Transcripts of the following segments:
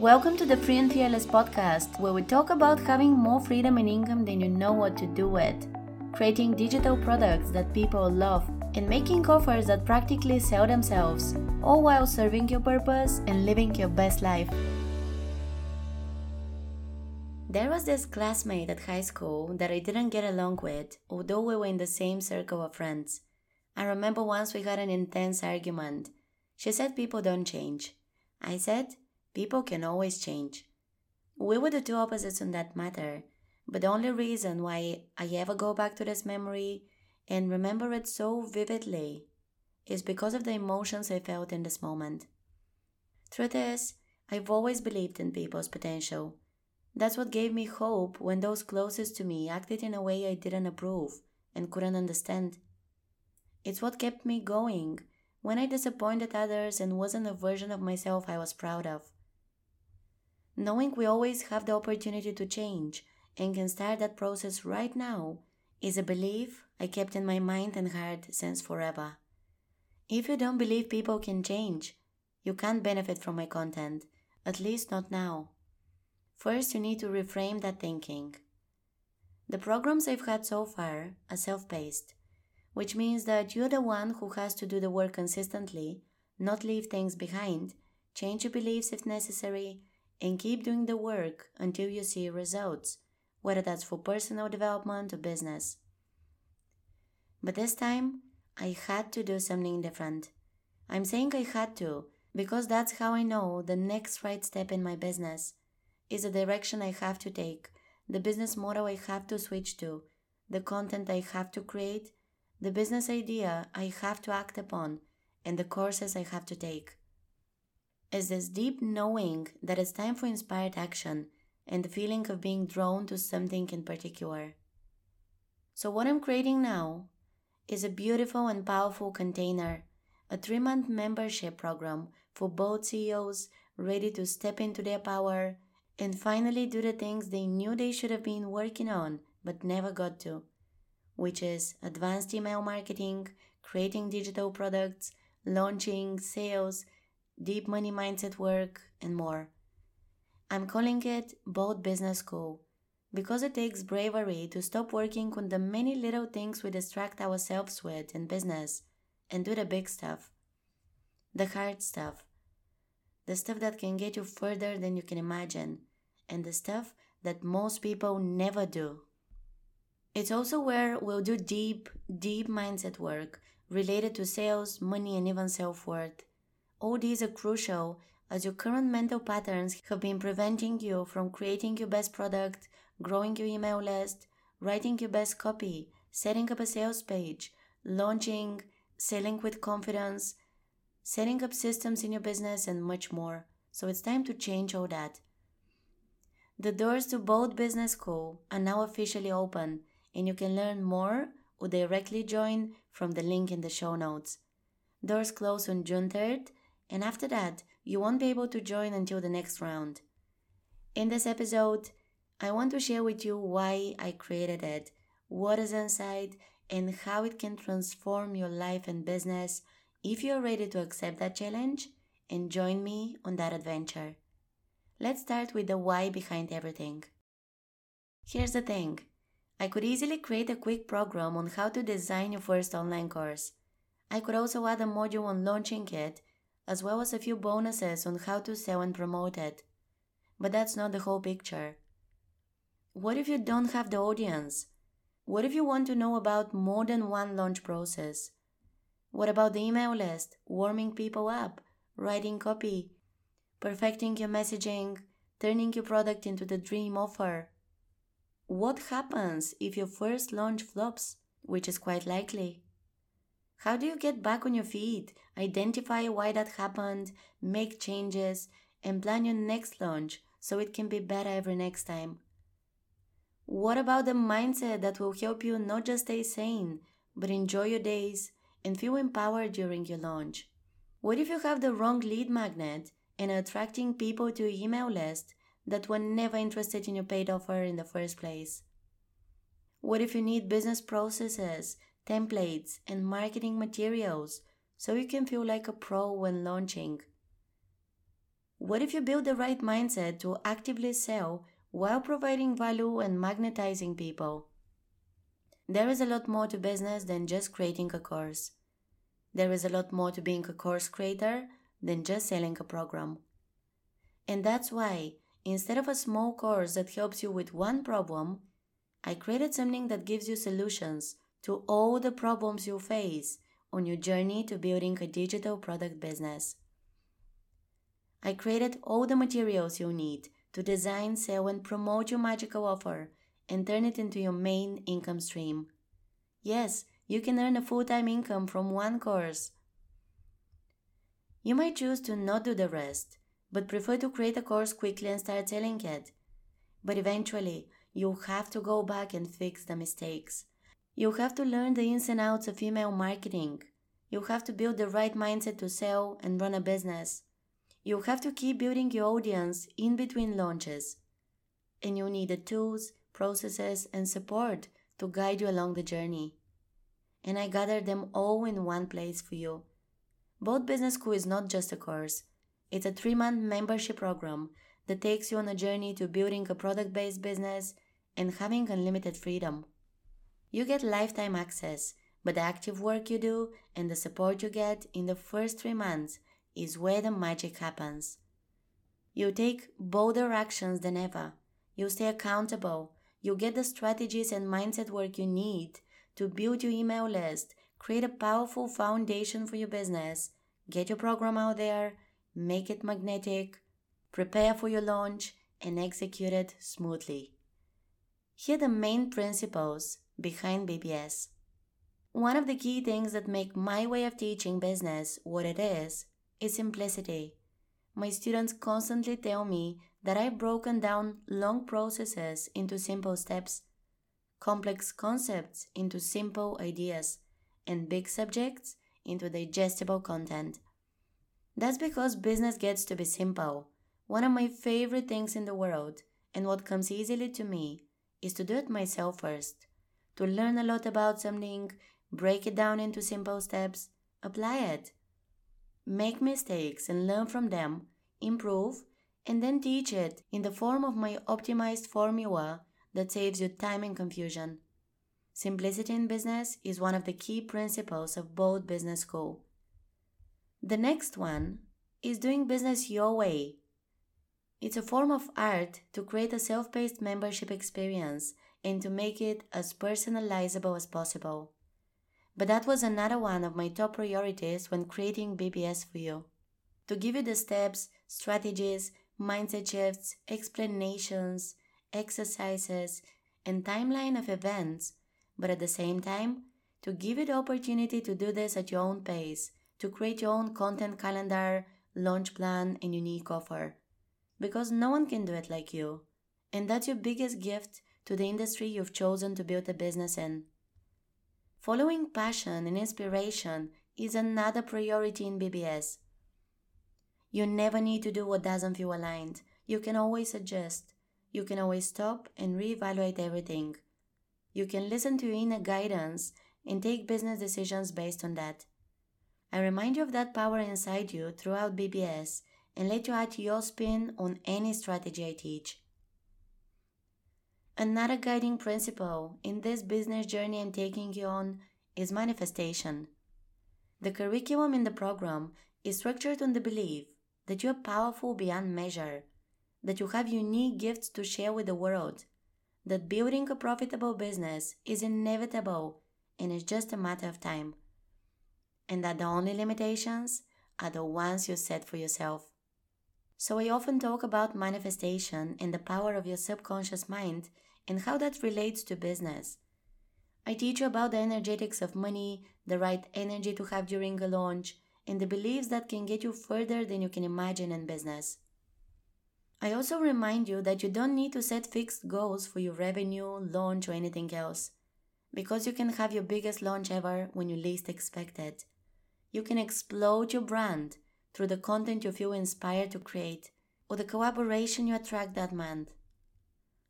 Welcome to the Free and Fearless podcast, where we talk about having more freedom and income than you know what to do with, creating digital products that people love, and making offers that practically sell themselves, all while serving your purpose and living your best life. There was this classmate at high school that I didn't get along with, although we were in the same circle of friends. I remember once we had an intense argument. She said people don't change. I said people can always change. We were the two opposites on that matter, but the only reason why I ever go back to this memory and remember it so vividly is because of the emotions I felt in this moment. Truth is, I've always believed in people's potential that's what gave me hope when those closest to me acted in a way I didn't approve and couldn't understand. It's what kept me going when I disappointed others and wasn't a version of myself I was proud of. Knowing we always have the opportunity to change and can start that process right now is a belief I kept in my mind and heart since forever. If you don't believe people can change, you can't benefit from my content, at least not now. First, you need to reframe that thinking. The programs I've had so far are self paced, which means that you're the one who has to do the work consistently, not leave things behind, change your beliefs if necessary, and keep doing the work until you see results, whether that's for personal development or business. But this time, I had to do something different. I'm saying I had to because that's how I know the next right step in my business is the direction I have to take, the business model I have to switch to, the content I have to create, the business idea I have to act upon, and the courses I have to take. Is this deep knowing that it's time for inspired action and the feeling of being drawn to something in particular. So, what I'm creating now is a beautiful and powerful container, a three month membership program for both CEOs ready to step into their power and finally do the things they knew they should have been working on but never got to, which is advanced email marketing, creating digital products, launching, sales, deep money mindset work, and more. I'm calling it Bold Business School because it takes bravery to stop working on the many little things we distract ourselves with in business and do the big stuff, the hard stuff, the stuff that can get you further than you can imagine and the stuff that most people never do. It's also where we'll do deep, deep mindset work related to sales, money, and even self worth. All these are crucial as your current mental patterns have been preventing you from creating your best product, growing your email list, writing your best copy, setting up a sales page, launching, selling with confidence, setting up systems in your business, and much more. So it's time to change all that. The doors to Bold Business School are now officially open, and you can learn more or directly join from the link in the show notes. Doors close on June 3rd, and after that, you won't be able to join until the next round. In this episode, I want to share with you why I created it, what is inside, and how it can transform your life and business if you're ready to accept that challenge and join me on that adventure. Let's start with the why behind everything. Here's the thing I could easily create a quick program on how to design your first online course. I could also add a module on launching it, as well as a few bonuses on how to sell and promote it. But that's not the whole picture. What if you don't have the audience? What if you want to know about more than one launch process? What about the email list, warming people up, writing copy, perfecting your messaging, turning your product into the dream offer. What happens if your first launch flops, which is quite likely? How do you get back on your feet, identify why that happened, make changes, and plan your next launch so it can be better every next time? What about the mindset that will help you not just stay sane, but enjoy your days and feel empowered during your launch? What if you have the wrong lead magnet and attracting people to your email list that were never interested in your paid offer in the first place? What if you need business processes, templates, and marketing materials so you can feel like a pro when launching? What if you build the right mindset to actively sell while providing value and magnetizing people? There is a lot more to business than just creating a course. There is a lot more to being a course creator than just selling a program. And that's why, instead of a small course that helps you with one problem, I created something that gives you solutions to all the problems you face on your journey to building a digital product business. I created all the materials you need to design, sell, and promote your magical offer and turn it into your main income stream. Yes, you can earn a full time income from one course. You might choose to not do the rest, but prefer to create a course quickly and start selling it. But eventually, you'll have to go back and fix the mistakes. You have to learn the ins and outs of email marketing. You have to build the right mindset to sell and run a business. You have to keep building your audience in between launches. And you need the tools, processes, and support to guide you along the journey. And I gathered them all in one place for you. Bold Business School is not just a course, it's a three month membership program that takes you on a journey to building a product based business and having unlimited freedom. You get lifetime access, but the active work you do and the support you get in the first three months is where the magic happens. You take bolder actions than ever. You stay accountable. You get the strategies and mindset work you need to build your email list, create a powerful foundation for your business, get your program out there, make it magnetic, prepare for your launch, and execute it smoothly. Here are the main principles behind BBS. One of the key things that make my way of teaching business what it is is simplicity. My students constantly tell me that I've broken down long processes into simple steps, complex concepts into simple ideas, and big subjects into digestible content. That's because business gets to be simple. One of my favorite things in the world, and what comes easily to me, is to do it myself first. To learn a lot about something, break it down into simple steps, apply it make mistakes and learn from them, improve, and then teach it in the form of my optimized formula that saves you time and confusion. Simplicity in business is one of the key principles of Bold Business School. The next one is doing business your way. It's a form of art to create a self paced membership experience and to make it as personalizable as possible. But that was another one of my top priorities when creating BBS for you. To give you the steps, strategies, mindset shifts, explanations, exercises, and timeline of events, but at the same time, to give you the opportunity to do this at your own pace, to create your own content calendar, launch plan, and unique offer. Because no one can do it like you. And that's your biggest gift to the industry you've chosen to build a business in. Following passion and inspiration is another priority in BBS. You never need to do what doesn't feel aligned. You can always adjust. You can always stop and reevaluate everything. You can listen to inner guidance and take business decisions based on that. I remind you of that power inside you throughout BBS and let you add your spin on any strategy I teach. Another guiding principle in this business journey I'm taking you on is manifestation. The curriculum in the program is structured on the belief that you are powerful beyond measure, that you have unique gifts to share with the world, that building a profitable business is inevitable and is just a matter of time, and that the only limitations are the ones you set for yourself. So, I often talk about manifestation and the power of your subconscious mind and how that relates to business. I teach you about the energetics of money, the right energy to have during a launch, and the beliefs that can get you further than you can imagine in business. I also remind you that you don't need to set fixed goals for your revenue, launch, or anything else, because you can have your biggest launch ever when you least expect it. You can explode your brand through the content you feel inspired to create or the collaboration you attract that month.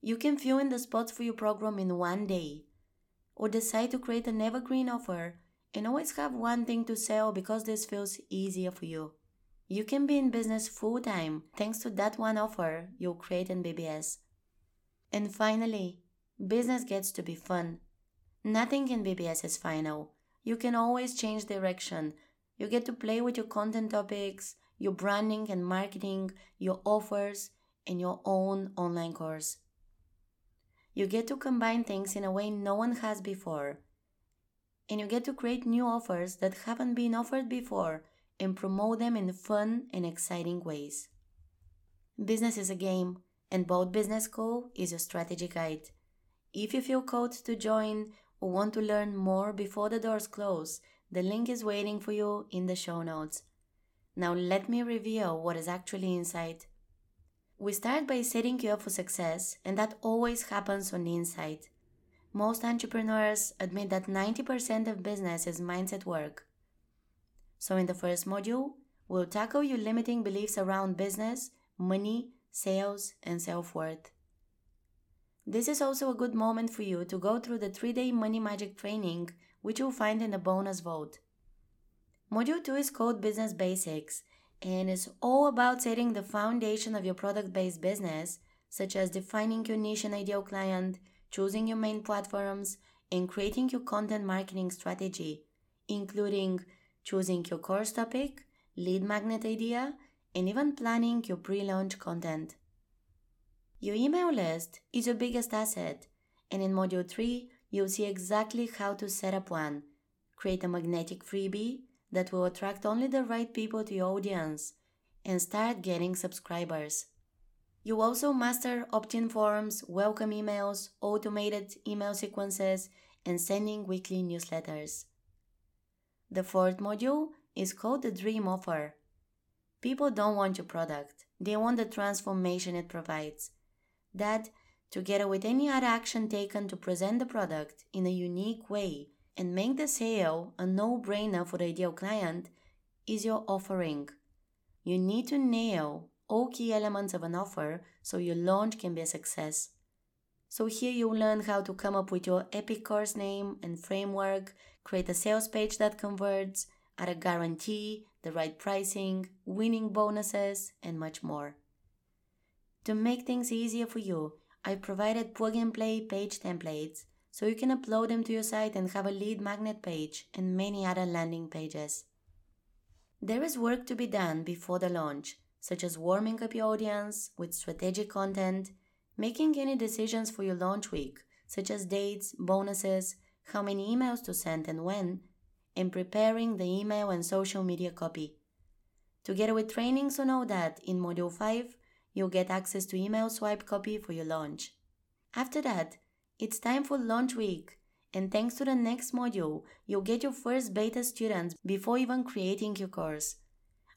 You can fill in the spots for your program in one day, or decide to create an evergreen offer and always have one thing to sell because this feels easier for you. You can be in business full time thanks to that one offer you create in BBS. And finally, business gets to be fun. Nothing in BBS is final. You can always change direction. You get to play with your content topics, your branding and marketing, your offers, and your own online course. You get to combine things in a way no one has before. And you get to create new offers that haven't been offered before and promote them in fun and exciting ways. Business is a game, and Bold Business School is a strategy guide. If you feel called to join or want to learn more before the doors close, the link is waiting for you in the show notes. Now, let me reveal what is actually inside. We start by setting you up for success, and that always happens on the inside. Most entrepreneurs admit that 90% of business is mindset work. So, in the first module, we'll tackle your limiting beliefs around business, money, sales, and self worth. This is also a good moment for you to go through the three day money magic training, which you'll find in the bonus vote. Module 2 is called Business Basics and it's all about setting the foundation of your product based business, such as defining your niche and ideal client, choosing your main platforms, and creating your content marketing strategy, including choosing your course topic, lead magnet idea, and even planning your pre launch content. Your email list is your biggest asset, and in Module 3, you'll see exactly how to set up one, create a magnetic freebie that will attract only the right people to your audience, and start getting subscribers. You also master opt in forms, welcome emails, automated email sequences, and sending weekly newsletters. The fourth module is called the Dream Offer. People don't want your product, they want the transformation it provides. That, together with any other action taken to present the product in a unique way and make the sale a no brainer for the ideal client, is your offering. You need to nail all key elements of an offer so your launch can be a success. So, here you'll learn how to come up with your epic course name and framework create a sales page that converts, add a guarantee, the right pricing, winning bonuses, and much more. To make things easier for you, I've provided plug and play page templates so you can upload them to your site and have a lead magnet page and many other landing pages. There is work to be done before the launch, such as warming up your audience with strategic content, making any decisions for your launch week, such as dates, bonuses, how many emails to send and when, and preparing the email and social media copy. Together with trainings on all that, in Module 5, you'll get access to email swipe copy for your launch. After that, it's time for launch week, and thanks to the next module, you'll get your first beta students before even creating your course.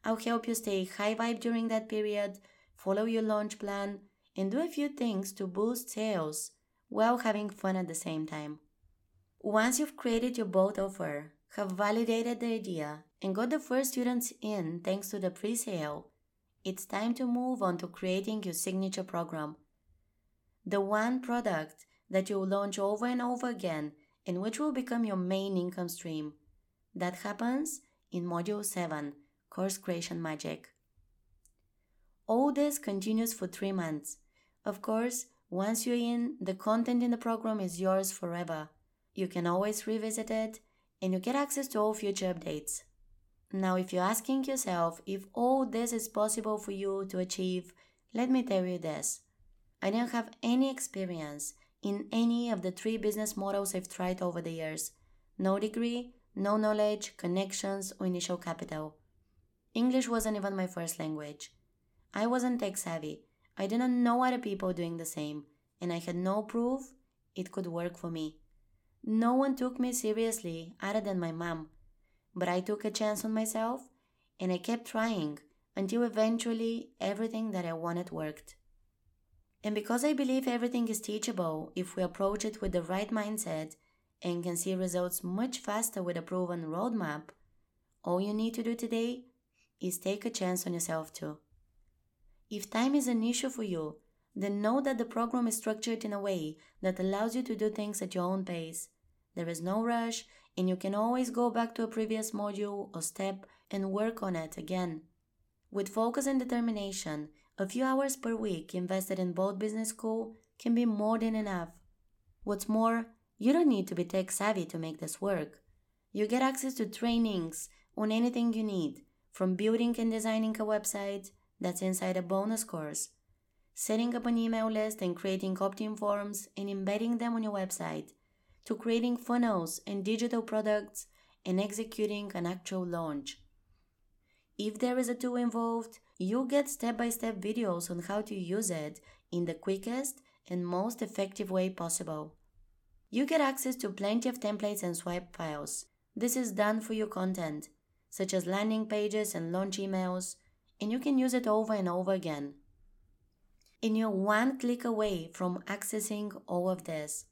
I'll help you stay high vibe during that period, follow your launch plan, and do a few things to boost sales while having fun at the same time. Once you've created your boat offer, have validated the idea, and got the first students in thanks to the pre sale, it's time to move on to creating your signature program. The one product that you'll launch over and over again and which will become your main income stream. That happens in Module 7 Course Creation Magic. All this continues for three months. Of course, once you're in, the content in the program is yours forever. You can always revisit it and you get access to all future updates. Now, if you're asking yourself if all this is possible for you to achieve, let me tell you this. I didn't have any experience in any of the three business models I've tried over the years no degree, no knowledge, connections, or initial capital. English wasn't even my first language. I wasn't tech savvy. I didn't know other people doing the same, and I had no proof it could work for me. No one took me seriously other than my mom, but I took a chance on myself and I kept trying until eventually everything that I wanted worked. And because I believe everything is teachable if we approach it with the right mindset and can see results much faster with a proven roadmap, all you need to do today is take a chance on yourself too. If time is an issue for you, then know that the program is structured in a way that allows you to do things at your own pace. There is no rush, and you can always go back to a previous module or step and work on it again. With focus and determination, a few hours per week invested in Bold Business School can be more than enough. What's more, you don't need to be tech savvy to make this work. You get access to trainings on anything you need, from building and designing a website that's inside a bonus course, setting up an email list and creating opt in forms and embedding them on your website, to creating funnels and digital products and executing an actual launch. If there is a tool involved, you get step by step videos on how to use it in the quickest and most effective way possible. You get access to plenty of templates and swipe files. This is done for your content, such as landing pages and launch emails, and you can use it over and over again. And you're one click away from accessing all of this.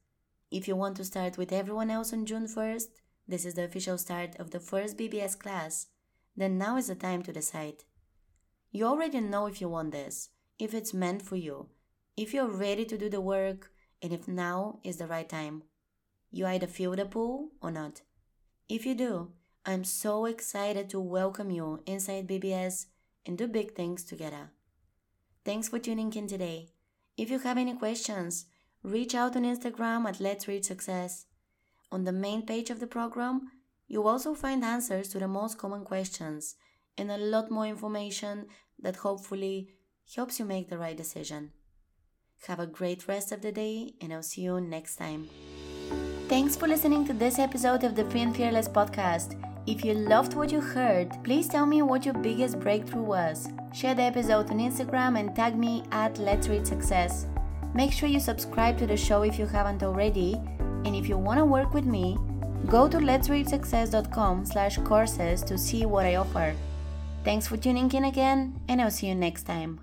If you want to start with everyone else on June 1st, this is the official start of the first BBS class, then now is the time to decide. You already know if you want this, if it's meant for you, if you're ready to do the work, and if now is the right time. You either feel the pull or not. If you do, I'm so excited to welcome you inside BBS and do big things together. Thanks for tuning in today. If you have any questions, reach out on Instagram at Let's Reach Success. On the main page of the program, you'll also find answers to the most common questions and a lot more information that hopefully helps you make the right decision. Have a great rest of the day, and I'll see you next time. Thanks for listening to this episode of the Free and Fearless podcast. If you loved what you heard, please tell me what your biggest breakthrough was. Share the episode on Instagram and tag me at Let's Reach Success. Make sure you subscribe to the show if you haven't already, and if you want to work with me, go to letsreachsuccess.com slash courses to see what I offer. Thanks for tuning in again, and I'll see you next time.